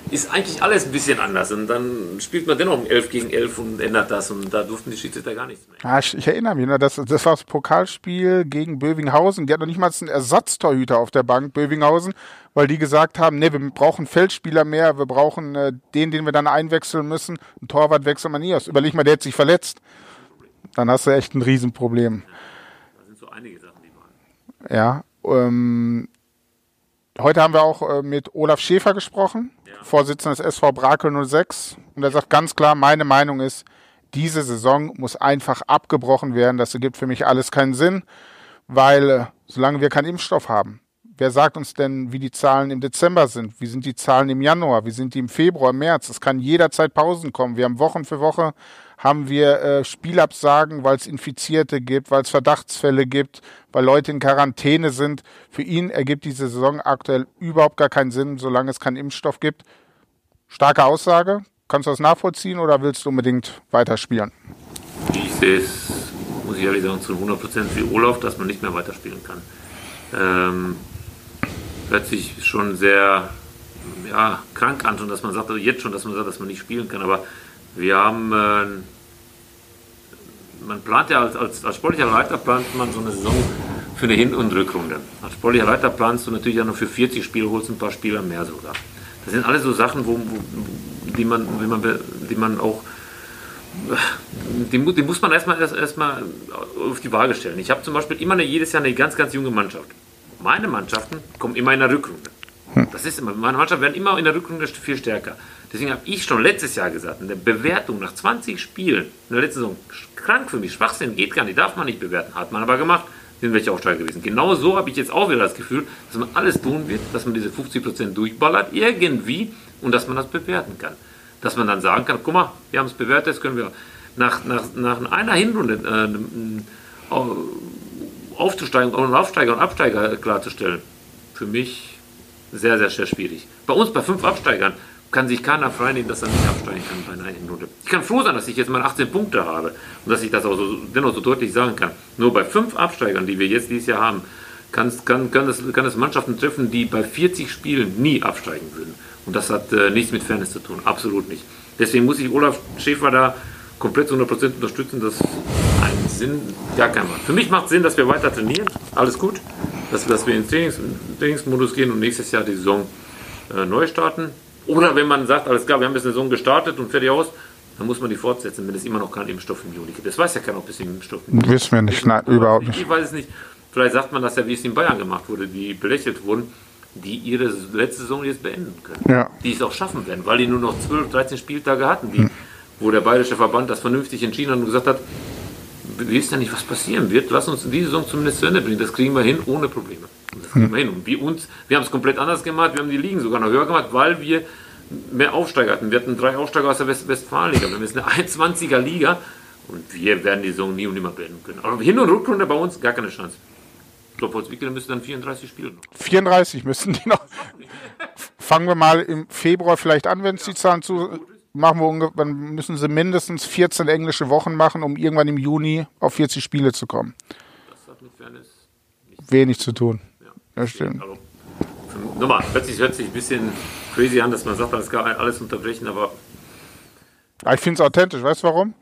ist eigentlich alles ein bisschen anders. Und dann spielt man dennoch um 11 gegen 11 und ändert das. Und da durften die Schiedsrichter gar nichts mehr. Ja, ich, ich erinnere mich, ne, das, das war das Pokalspiel gegen Bövinghausen. Die hat noch nicht mal einen Ersatztorhüter auf der Bank, Bövinghausen, weil die gesagt haben, nee, wir brauchen Feldspieler mehr, wir brauchen äh, den, den wir dann einwechseln müssen. Ein Torwart wechseln wir nie aus. Überleg mal, der hat sich verletzt. Dann hast du echt ein Riesenproblem. Da sind so einige Sachen, die waren. Ja, ähm, heute haben wir auch äh, mit Olaf Schäfer gesprochen, Vorsitzender des SV Brakel 06. Und er sagt ganz klar, meine Meinung ist, diese Saison muss einfach abgebrochen werden. Das ergibt für mich alles keinen Sinn, weil äh, solange wir keinen Impfstoff haben, wer sagt uns denn, wie die Zahlen im Dezember sind? Wie sind die Zahlen im Januar? Wie sind die im Februar, März? Es kann jederzeit Pausen kommen. Wir haben Wochen für Woche haben wir äh, Spielabsagen, weil es Infizierte gibt, weil es Verdachtsfälle gibt, weil Leute in Quarantäne sind. Für ihn ergibt diese Saison aktuell überhaupt gar keinen Sinn, solange es keinen Impfstoff gibt. Starke Aussage. Kannst du das nachvollziehen oder willst du unbedingt weiterspielen? Ich sehe es, muss ich ehrlich sagen, zu 100% wie Olaf, dass man nicht mehr weiterspielen kann. Ähm, sich schon sehr ja, krank an, schon, dass man sagt, also jetzt schon, dass man sagt, dass man nicht spielen kann. Aber wir haben, äh, man plant ja als, als, als sportlicher Leiter plant man so eine Saison für eine Hin- und Rückrunde. Als sportlicher Leiter planst du natürlich auch noch für 40 Spiele, holst ein paar Spieler mehr sogar. Das sind alles so Sachen, wo, wo, die, man, die, man, die man auch die, die muss man erstmal erst, auf die Waage stellen. Ich habe zum Beispiel immer eine, jedes Jahr eine ganz, ganz junge Mannschaft. Meine Mannschaften kommen immer in der Rückrunde. Das ist immer, meine Mannschaften werden immer in der Rückrunde viel stärker. Deswegen habe ich schon letztes Jahr gesagt, in der Bewertung nach 20 Spielen in der letzten Saison, krank für mich, Schwachsinn, geht gar nicht, darf man nicht bewerten. Hat man aber gemacht, sind welche Aufsteiger gewesen. Genau so habe ich jetzt auch wieder das Gefühl, dass man alles tun wird, dass man diese 50% durchballert, irgendwie, und dass man das bewerten kann. Dass man dann sagen kann, guck mal, wir haben es bewertet, jetzt können wir nach, nach, nach einer Hinrunde äh, aufzusteigen, einen Aufsteiger und Absteiger klarzustellen. Für mich sehr, sehr, sehr schwierig. Bei uns, bei fünf Absteigern, kann sich keiner freinehmen, dass er nicht absteigen kann bei einer Hinrunde. Ich kann froh sein, dass ich jetzt mal 18 Punkte habe und dass ich das auch so, dennoch so deutlich sagen kann. Nur bei fünf Absteigern, die wir jetzt dieses Jahr haben, kann, kann, kann, es, kann es Mannschaften treffen, die bei 40 Spielen nie absteigen würden. Und das hat äh, nichts mit Fairness zu tun, absolut nicht. Deswegen muss ich Olaf Schäfer da komplett zu 100% unterstützen, dass einen Sinn gar kein macht. Für mich macht es Sinn, dass wir weiter trainieren, alles gut, dass, dass wir in den Trainings, Trainingsmodus gehen und nächstes Jahr die Saison äh, neu starten. Oder wenn man sagt, alles klar, wir haben jetzt eine Saison gestartet und fertig aus, dann muss man die fortsetzen, wenn es immer noch keinen Impfstoff im Juni gibt. Das weiß ja keiner, ob es Impfstoff im Juni Wissen wir nicht, nein, überhaupt nicht. Ich weiß es nicht. Vielleicht sagt man das ja, wie es in Bayern gemacht wurde, die belächelt wurden, die ihre letzte Saison jetzt beenden können. Ja. Die es auch schaffen werden, weil die nur noch 12, 13 Spieltage hatten, die, hm. wo der bayerische Verband das vernünftig entschieden hat und gesagt hat, wir wissen ja nicht, was passieren wird. Lass uns diese Saison zumindest zu Ende bringen. Das kriegen wir hin ohne Probleme. Das kriegen wir hin. Und wir, uns, wir haben es komplett anders gemacht. Wir haben die Ligen sogar noch höher gemacht, weil wir mehr Aufsteiger hatten. Wir hatten drei Aufsteiger aus der West Westfalenliga. Wir jetzt eine 21er Liga und wir werden die Saison nie und nimmer beenden können. Aber Hin- und Rückrunde bei uns gar keine Chance. Ich glaube, Holzwickel müssen dann 34 spielen. 34 müssen die noch. Fangen wir mal im Februar vielleicht an, wenn es die Zahlen zu machen wir dann müssen sie mindestens 14 englische Wochen machen, um irgendwann im Juni auf 40 Spiele zu kommen. Das hat mit Fairness wenig zu tun. Ja, das stimmt. Also, nochmal, hört sich, hört sich ein bisschen crazy an, dass man sagt, das kann alles unterbrechen, aber. ich finde es authentisch. Weißt du warum?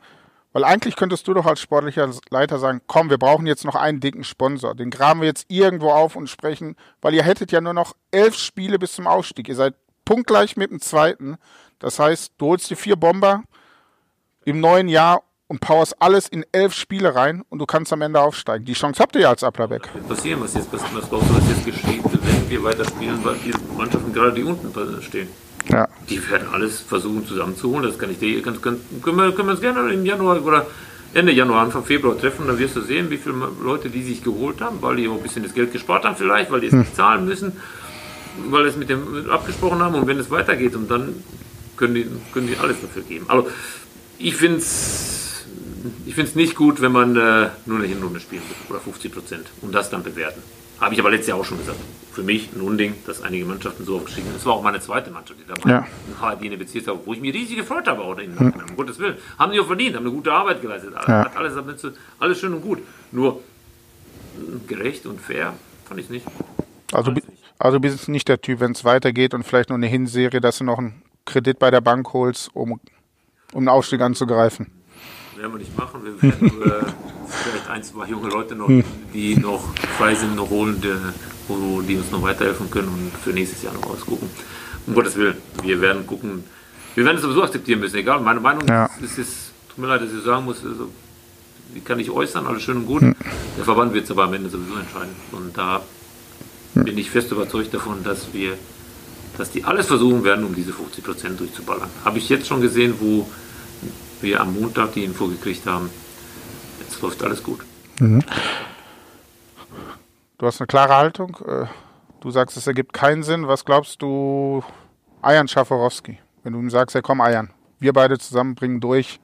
Weil eigentlich könntest du doch als sportlicher Leiter sagen, komm, wir brauchen jetzt noch einen dicken Sponsor. Den graben wir jetzt irgendwo auf und sprechen, weil ihr hättet ja nur noch elf Spiele bis zum Ausstieg. Ihr seid punktgleich mit dem zweiten. Das heißt, du holst dir vier Bomber im neuen Jahr und powerst alles in elf Spiele rein und du kannst am Ende aufsteigen. Die Chance habt ihr ja als Ablerbeck. Passieren, was jetzt, was, was, was jetzt geschieht, wenn wir weiterspielen, weil die Mannschaften gerade die unten stehen. Ja. Die werden alles versuchen zusammenzuholen. Das kann ich dir, kann, können, wir, können wir uns gerne im Januar oder Ende Januar, Anfang Februar treffen. Dann wirst du sehen, wie viele Leute die sich geholt haben, weil die auch ein bisschen das Geld gespart haben vielleicht, weil die es hm. nicht zahlen müssen, weil es mit dem abgesprochen haben. Und wenn es weitergeht und dann können die, können die alles dafür geben. Aber ich finde es ich find's nicht gut, wenn man äh, nur eine Hinrunde spielt oder 50 Prozent und das dann bewerten. Habe ich aber letztes Jahr auch schon gesagt. Für mich ein Unding, dass einige Mannschaften so aufgestiegen sind. Das war auch meine zweite Mannschaft, die dabei ja. in HRD bezirkt habe, wo ich mich riesig gefreut habe. Auch in, hm. Um Gottes Willen. Haben die auch verdient, haben eine gute Arbeit geleistet. Ja. Hat alles, alles schön und gut. Nur gerecht und fair fand ich es nicht. Also, also bist du nicht der Typ, wenn es weitergeht und vielleicht noch eine Hinserie, dass du noch einen Kredit bei der Bank holst, um, um einen Aufstieg anzugreifen. Werden wir nicht machen. Wir werden äh, vielleicht ein, zwei junge Leute noch, die noch frei sind, noch holen, die, wo, die uns noch weiterhelfen können und für nächstes Jahr noch ausgucken. Um Gottes Willen, wir werden gucken. Wir werden es sowieso akzeptieren müssen, egal. Meine Meinung ja. ist, ist, tut mir leid, dass ich sagen muss, also, die kann ich äußern, alles schön und gut. Hm. Der Verband wird es aber am Ende sowieso entscheiden. Und da hm. bin ich fest überzeugt davon, dass wir, dass die alles versuchen werden, um diese 50 Prozent durchzuballern. Habe ich jetzt schon gesehen, wo wir am Montag die Info gekriegt haben, jetzt läuft alles gut. Mhm. Du hast eine klare Haltung. Äh, du sagst, es ergibt keinen Sinn. Was glaubst du, Ayan Schaforowski, wenn du ihm sagst, ja komm Ayan, wir beide zusammen bringen durch,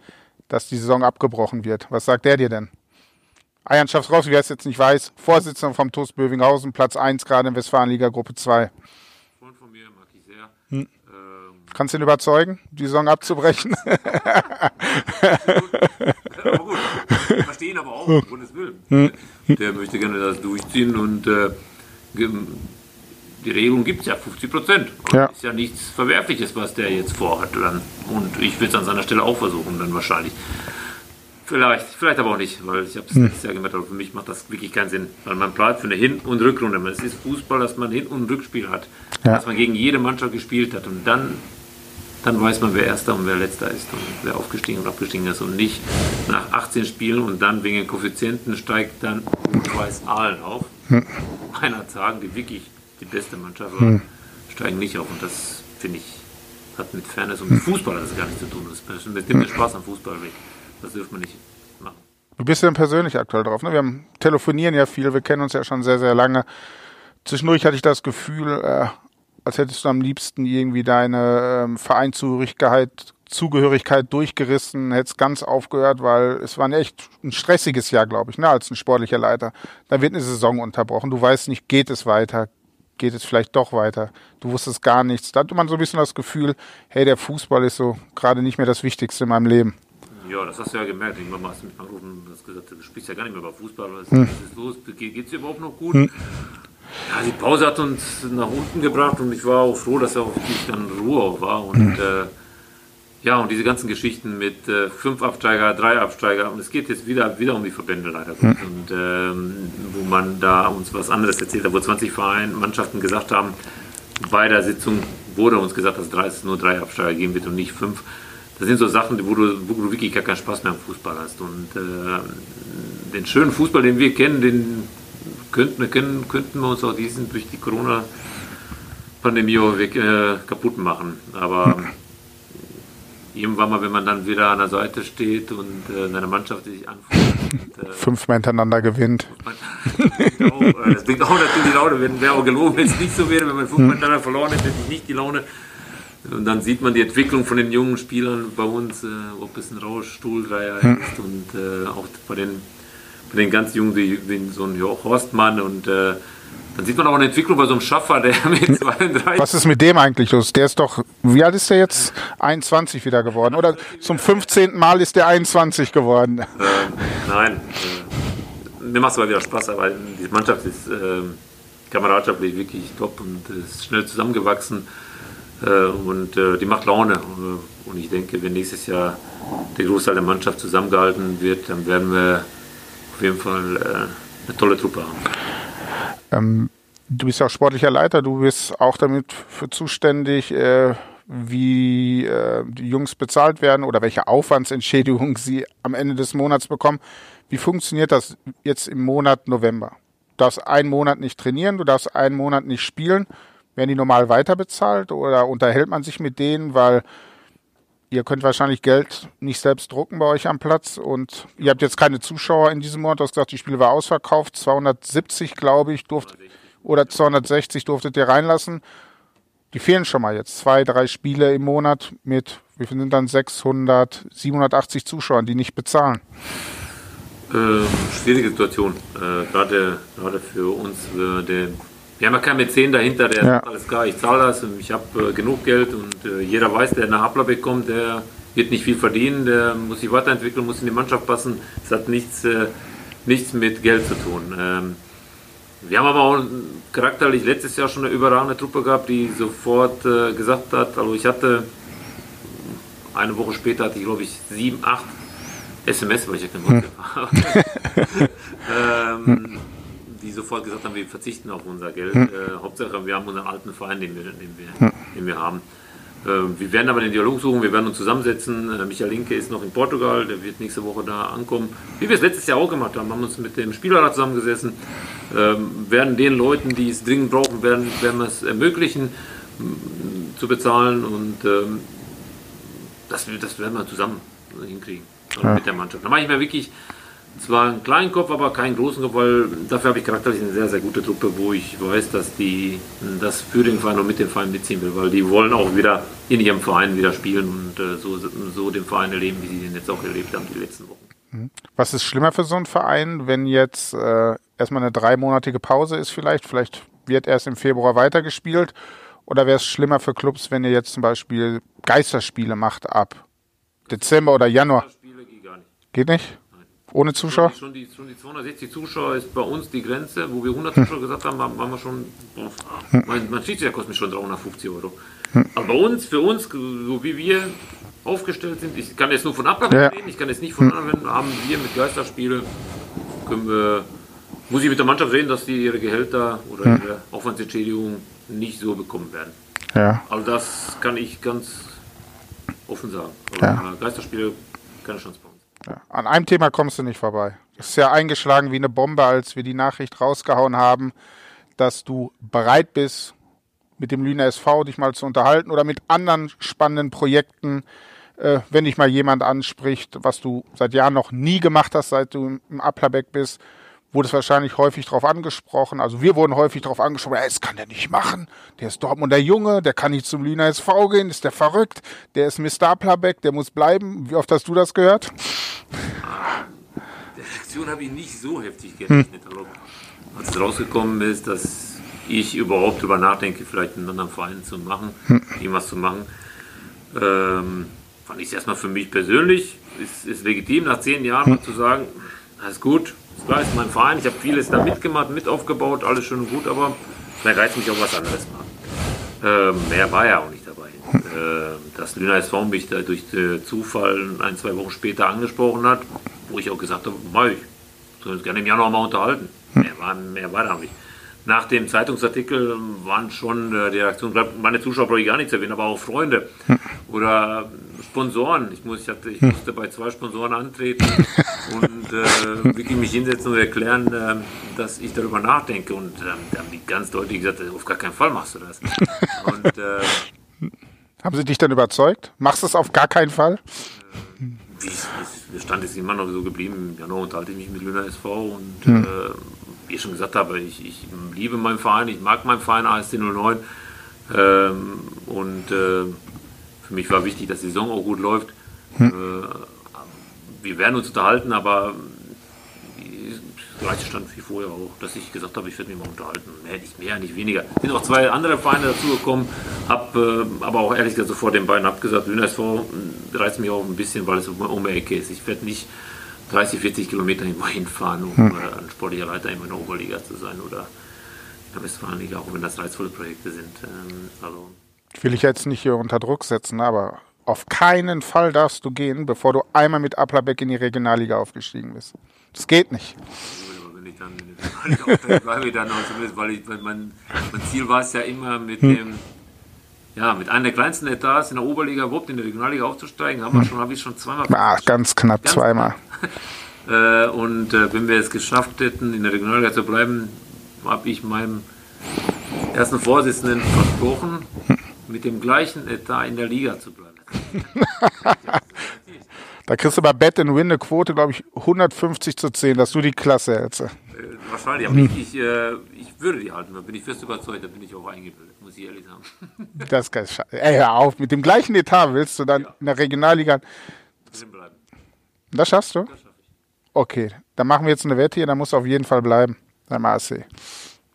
dass die Saison abgebrochen wird. Was sagt der dir denn? Ayan Schaforowski, wer es jetzt nicht weiß, Vorsitzender vom TuS Bövinghausen, Platz 1 gerade in Westfalenliga Gruppe 2. Freund von mir, mag ich sehr. Hm. Kannst du ihn überzeugen, die Saison abzubrechen? aber gut, ich verstehe ihn aber auch, um Gottes Willen. Hm. Der möchte gerne das durchziehen und äh, die Regelung gibt es ja 50 Prozent. Ja. Ist ja nichts Verwerfliches, was der jetzt vorhat. Dann. Und ich würde es an seiner Stelle auch versuchen, dann wahrscheinlich. Vielleicht, vielleicht aber auch nicht, weil ich habe es hm. letztes Jahr gemerkt, aber für mich macht das wirklich keinen Sinn. Weil man bleibt für eine Hin- und Rückrunde. Es ist Fußball, dass man Hin- und Rückspiel hat. Ja. Dass man gegen jede Mannschaft gespielt hat. Und dann dann weiß man, wer Erster und wer Letzter ist und wer aufgestiegen und abgestiegen ist und nicht nach 18 Spielen und dann wegen Koeffizienten steigt dann Weiß Aalen auf. Hm. Einer sagen, die wirklich die beste Mannschaft war, hm. steigen nicht auf und das finde ich hat mit Fairness und mit Fußball das gar nichts zu tun. Das nimmt den Spaß am Fußball weg. Das dürfen wir nicht machen. Du bist ja persönlich aktuell drauf. Ne? Wir haben, telefonieren ja viel, wir kennen uns ja schon sehr, sehr lange. Zwischendurch hatte ich das Gefühl, äh, als hättest du am liebsten irgendwie deine ähm, Vereinszugehörigkeit Zugehörigkeit durchgerissen, hättest ganz aufgehört, weil es war ein echt ein stressiges Jahr, glaube ich, ne, als ein sportlicher Leiter. Da wird eine Saison unterbrochen. Du weißt nicht, geht es weiter? Geht es vielleicht doch weiter? Du wusstest gar nichts. Da hatte man so ein bisschen das Gefühl, hey, der Fußball ist so gerade nicht mehr das Wichtigste in meinem Leben. Ja, das hast du ja gemerkt. Irgendwann hast du mich angerufen und hast gesagt, du sprichst ja gar nicht mehr über Fußball. Was hm. ist los? Geht es dir überhaupt noch gut? Hm. Ja, die Pause hat uns nach unten gebracht und ich war auch froh, dass er auch wirklich dann Ruhe war. Und mhm. äh, ja, und diese ganzen Geschichten mit äh, fünf Absteiger, drei Absteiger. Und es geht jetzt wieder, wieder um die Verbände leider. Mhm. Und ähm, wo man da uns was anderes erzählt hat, wo 20 Vereine, Mannschaften gesagt haben, bei der Sitzung wurde uns gesagt, dass es nur drei Absteiger geben wird und nicht fünf. Das sind so Sachen, wo du, wo du wirklich gar keinen Spaß mehr am Fußball hast. Und äh, den schönen Fußball, den wir kennen, den könnten, können, könnten wir uns auch diesen durch die Corona-Pandemie äh, kaputt machen. Aber irgendwann mal, wenn man dann wieder an der Seite steht und äh, eine Mannschaft die sich anfühlt. Und, äh, Fünfmal hintereinander gewinnt. Äh, das bringt auch natürlich die Laune. Wäre auch gelogen, wenn es nicht so wäre. Wenn man fünfmal hintereinander verloren hätte, hätte ich nicht die Laune. Und dann sieht man die Entwicklung von den jungen Spielern bei uns, äh, ob es ein Rausch, Stuhldreier hm. ist und äh, auch bei den bei den ganz Jungen wie, wie so ein Horstmann und äh, dann sieht man auch eine Entwicklung bei so einem Schaffer, der mit 32. Was ist mit dem eigentlich los? Der ist doch, wie alt ist der jetzt? 21 wieder geworden. Oder zum 15. Mal ist der 21 geworden. Äh, nein. Äh, mir macht es aber wieder Spaß, aber die Mannschaft ist äh, kameradschaftlich wirklich top und ist schnell zusammengewachsen. Äh, und äh, die macht Laune. Und ich denke, wenn nächstes Jahr der Großteil der Mannschaft zusammengehalten wird, dann werden wir auf jeden Fall äh, eine tolle Truppe haben. Ähm, du bist ja auch sportlicher Leiter, du bist auch damit für zuständig, äh, wie äh, die Jungs bezahlt werden oder welche Aufwandsentschädigung sie am Ende des Monats bekommen. Wie funktioniert das jetzt im Monat November? Du darfst einen Monat nicht trainieren, du darfst einen Monat nicht spielen. Werden die normal weiterbezahlt oder unterhält man sich mit denen, weil Ihr könnt wahrscheinlich Geld nicht selbst drucken bei euch am Platz und ihr habt jetzt keine Zuschauer in diesem Monat. Du hast gesagt, die Spiele war ausverkauft. 270, glaube ich, durft, oder 260 durftet ihr reinlassen. Die fehlen schon mal jetzt. Zwei, drei Spiele im Monat mit, wie viel sind dann 600, 780 Zuschauern, die nicht bezahlen? Äh, schwierige Situation. Äh, gerade, gerade für uns, äh, der wir haben ja keinen Mäzen dahinter, der ja. sagt, alles klar, ich zahle das und ich habe äh, genug Geld und äh, jeder weiß, der nach Ablabeck kommt, der wird nicht viel verdienen, der muss sich weiterentwickeln, muss in die Mannschaft passen. Es hat nichts, äh, nichts mit Geld zu tun. Ähm, wir haben aber auch charakterlich letztes Jahr schon eine überragende Truppe gehabt, die sofort äh, gesagt hat, also ich hatte eine Woche später hatte ich, glaube ich, sieben, acht SMS, weil ich ja kein WhatsApp habe, ähm, die sofort gesagt haben, wir verzichten auf unser Geld. Äh, Hauptsache, wir haben unseren alten Verein, den wir, den wir, den wir haben. Äh, wir werden aber den Dialog suchen, wir werden uns zusammensetzen. Äh, Michael Linke ist noch in Portugal, der wird nächste Woche da ankommen. Wie wir es letztes Jahr auch gemacht haben, haben uns mit dem Spielerrat zusammengesessen, ähm, werden den Leuten, die es dringend brauchen, werden, werden wir es ermöglichen zu bezahlen und ähm, das, das werden wir zusammen hinkriegen ja. mit der Mannschaft. Da mache ich mir wirklich zwar einen kleinen Kopf, aber keinen großen Kopf, weil dafür habe ich charakterlich eine sehr, sehr gute Truppe, wo ich weiß, dass die das für den Verein und mit dem Verein mitziehen will, weil die wollen auch wieder in ihrem Verein wieder spielen und äh, so, so den Verein erleben, wie sie den jetzt auch erlebt haben die letzten Wochen. Mhm. Was ist schlimmer für so einen Verein, wenn jetzt äh, erstmal eine dreimonatige Pause ist vielleicht, vielleicht wird erst im Februar weitergespielt oder wäre es schlimmer für Clubs, wenn ihr jetzt zum Beispiel Geisterspiele macht ab Dezember oder Januar? Geht, gar nicht. Ohne Zuschauer? Schon die, schon die 260 Zuschauer ist bei uns die Grenze. Wo wir 100 Zuschauer gesagt haben, waren wir schon. Boah, mein, mein Schiedsrichter kostet mich schon 350 Euro. Aber bei uns, für uns, so wie wir aufgestellt sind, ich kann jetzt nur von Ablauf ja. reden, ich kann jetzt nicht von anderen, haben wir mit Geisterspiele, können wir, muss ich mit der Mannschaft reden, dass die ihre Gehälter oder ihre Aufwandsentschädigung nicht so bekommen werden. Ja. Also das kann ich ganz offen sagen. Aber ja. Geisterspiele, keine Chance uns. Ja. An einem Thema kommst du nicht vorbei. Es ist ja eingeschlagen wie eine Bombe, als wir die Nachricht rausgehauen haben, dass du bereit bist, mit dem Lüner SV dich mal zu unterhalten oder mit anderen spannenden Projekten, äh, wenn dich mal jemand anspricht, was du seit Jahren noch nie gemacht hast, seit du im Applerbeck bist, wurde es wahrscheinlich häufig darauf angesprochen. Also wir wurden häufig darauf angesprochen, ja, das kann der nicht machen. Der ist Dortmunder Junge, der kann nicht zum Lüner SV gehen, ist der verrückt. Der ist Mr. Applerbeck, der muss bleiben. Wie oft hast du das gehört? Die Reaktion habe ich nicht so heftig gerechnet. Hm. Als es rausgekommen ist, dass ich überhaupt darüber nachdenke, vielleicht einen anderen Verein zu machen, hm. irgendwas zu machen, ähm, fand ich es erstmal für mich persönlich, ist, ist legitim, nach zehn Jahren hm. zu sagen, alles gut, Klar ist mein Verein, ich habe vieles da mitgemacht, mit aufgebaut, alles schön und gut, aber da reizt mich auch was anderes machen. Ähm, mehr war ja auch nicht dabei. Äh, dass Lüner SV mich da durch Zufall ein, zwei Wochen später angesprochen hat, wo ich auch gesagt habe, mach ich, soll uns gerne im Januar mal unterhalten. Mehr war, mehr war da nicht. Nach dem Zeitungsartikel waren schon äh, die Reaktionen, meine Zuschauer brauche ich gar nicht zu erwähnen, aber auch Freunde oder Sponsoren. Ich, muss, ich, hatte, ich musste bei zwei Sponsoren antreten und äh, wirklich mich hinsetzen und erklären, äh, dass ich darüber nachdenke. Und äh, da haben die ganz deutlich gesagt, auf gar keinen Fall machst du das. Und, äh, haben sie dich dann überzeugt? Machst du es auf gar keinen Fall? Äh, wie der Stand ist immer noch so geblieben. Ja, noch unterhalte ich mich mit Lüner SV und hm. Äh, wie ich schon gesagt habe, ich, ich, liebe meinen Verein, ich mag meinen Verein ASC 09 ähm, und für mich war wichtig, dass die Saison auch gut läuft. Hm. Äh, wir werden uns unterhalten, aber gleiche Stand wie vorher auch, dass ich gesagt habe, ich werde mich mal unterhalten. Mehr, nicht mehr, nicht weniger. Es sind auch zwei andere Vereine dazugekommen, habe äh, aber auch ehrlich gesagt sofort den beiden abgesagt. Lüner SV reizt mich auch ein bisschen, weil es um, um die Ecke ist. Ich werde nicht 30, 40 Kilometer irgendwo hinfahren, um hm. äh, ein sportlicher Leiter in der Oberliga zu sein oder in der Westfalenliga, auch wenn das reizvolle Projekte sind. Ähm, also will ich jetzt nicht hier unter Druck setzen, aber auf keinen Fall darfst du gehen, bevor du einmal mit Applerbeck in die Regionalliga aufgestiegen bist. Das geht nicht. Wenn ich dann in der Regionalliga bleibe ich dann auch zumindest, weil, ich, weil mein, mein Ziel war es ja immer mit hm. dem, ja, mit einem der kleinsten Etats in der Oberliga überhaupt in die Regionalliga aufzusteigen, haben wir hm. schon, habe ich schon zweimal. Ah, ganz knapp ganz zweimal. äh, und äh, wenn wir es geschafft hätten, in der Regionalliga zu bleiben, habe ich meinem ersten Vorsitzenden versprochen, mit dem gleichen Etat in der Liga zu bleiben. da kriegst du bei Bet and Win eine Quote, glaube ich, 150 zu 10, dass du die Klasse hältst. Äh, wahrscheinlich, aber ich, ich, äh, ich, würde die halten, da bin ich fest überzeugt, da bin ich auch eingebildet, muss ich ehrlich sagen. das ist ganz schade. Ey, hör auf, mit dem gleichen Etat willst du dann ja. in der Regionalliga drin bleiben. Das schaffst du? Das schaff ich. Okay, dann machen wir jetzt eine Wette hier, dann musst du auf jeden Fall bleiben beim ASC.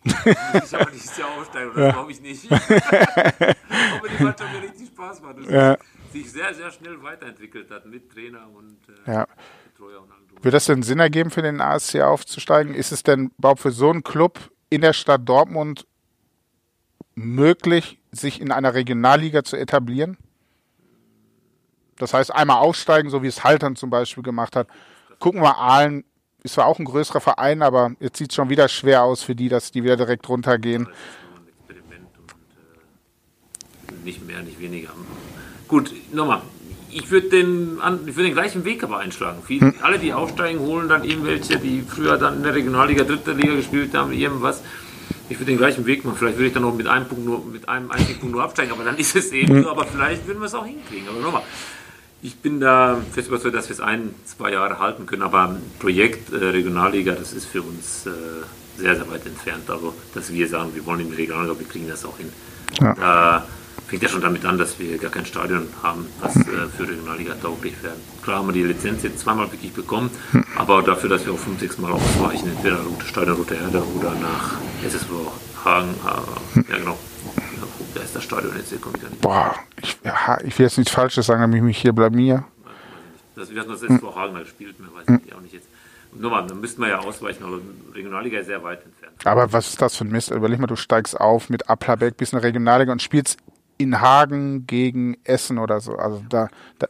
Ich aber dieses Jahr aufsteigen, das ja. glaube ich nicht. Aber die Mannschaft mir richtig Spaß macht. Das ja. sich sehr, sehr schnell weiterentwickelt hat mit Trainer und äh, ja. Betreuer und allem. Würde das denn Sinn ergeben, für den ASC aufzusteigen? Ist es denn überhaupt für so einen Club in der Stadt Dortmund möglich, sich in einer Regionalliga zu etablieren? Das heißt, einmal aufsteigen, so wie es Haltern zum Beispiel gemacht hat. Gucken wir Aalen, ist zwar auch ein größerer Verein, aber jetzt sieht es schon wieder schwer aus für die, dass die wieder direkt runtergehen. Äh, nicht mehr, nicht weniger. Gut, nochmal. Ich würde den, würd den gleichen Weg aber einschlagen. Viele, hm. Alle, die aufsteigen, holen dann irgendwelche, die früher dann in der Regionalliga, dritte Liga gespielt haben, irgendwas. Ich würde den gleichen Weg machen. Vielleicht würde ich dann noch mit einem Punkt nur, mit einem einzigen Punkt nur absteigen, aber dann ist es eben hm. so. Aber vielleicht würden wir es auch hinkriegen. Aber nochmal, ich bin da fest überzeugt, dass wir es ein, zwei Jahre halten können, aber ein Projekt äh, Regionalliga, das ist für uns äh, sehr, sehr weit entfernt. Also, dass wir sagen, wir wollen in die Regionalliga, wir kriegen das auch hin. Ja. Da fängt ja schon damit an, dass wir gar kein Stadion haben, was äh, für Regionalliga tauglich wäre. Klar haben wir die Lizenz jetzt zweimal wirklich bekommen, aber dafür, dass wir auch fünf, sechs Mal ausweichen, entweder Route Stadion, Route Erde oder nach SSV Hagen, äh, ja genau, da ist das Stadion jetzt, ich gar nicht. Boah, ich, ich will jetzt nichts Falsches sagen, damit ich mich hier blamier. Das, wir hatten das letzte Woche Hagen gespielt, mehr weiß ich auch nicht jetzt. Nochmal, dann müssten wir ja ausweichen, aber Regionalliga ist sehr weit entfernt. Aber was ist das für ein Mist? Überleg mal, du steigst auf mit Applerbeck bis in der Regionalliga und spielst in Hagen gegen Essen oder so. Also da, da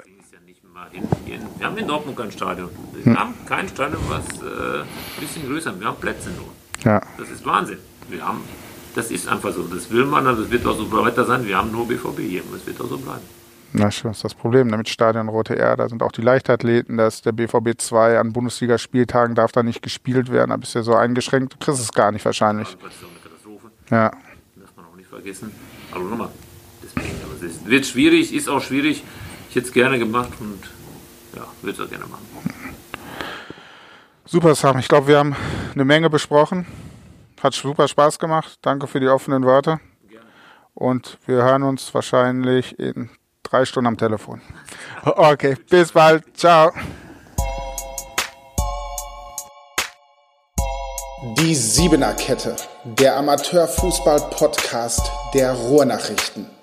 wir haben in Dortmund kein Stadion. Wir hm. haben kein Stadion, was äh, ein bisschen größer ist. Wir haben Plätze nur. Ja. Das ist Wahnsinn. Wir haben das ist einfach so. Das will man, das wird auch so weiter sein. Wir haben nur BVB hier und es wird auch so bleiben. Na, das ist das Problem. Damit Stadion Rote Erde, da sind auch die Leichtathleten, dass der BVB 2 an Bundesligaspieltagen darf da nicht gespielt werden. Da bist du ja so eingeschränkt. Du kriegst es gar nicht wahrscheinlich. Ja, das ist eine Katastrophe. Ja. Das man auch nicht vergessen. Aber nochmal, deswegen, aber es wird schwierig, ist auch schwierig. Ich hätte es gerne gemacht und ja, würde es auch gerne machen. Super, Sam. Ich glaube, wir haben eine Menge besprochen. Hat super Spaß gemacht. Danke für die offenen Worte. Und wir hören uns wahrscheinlich in drei Stunden am Telefon. Okay, bis bald. Ciao. Die Siebener Kette, der Amateurfußball-Podcast der Ruhrnachrichten.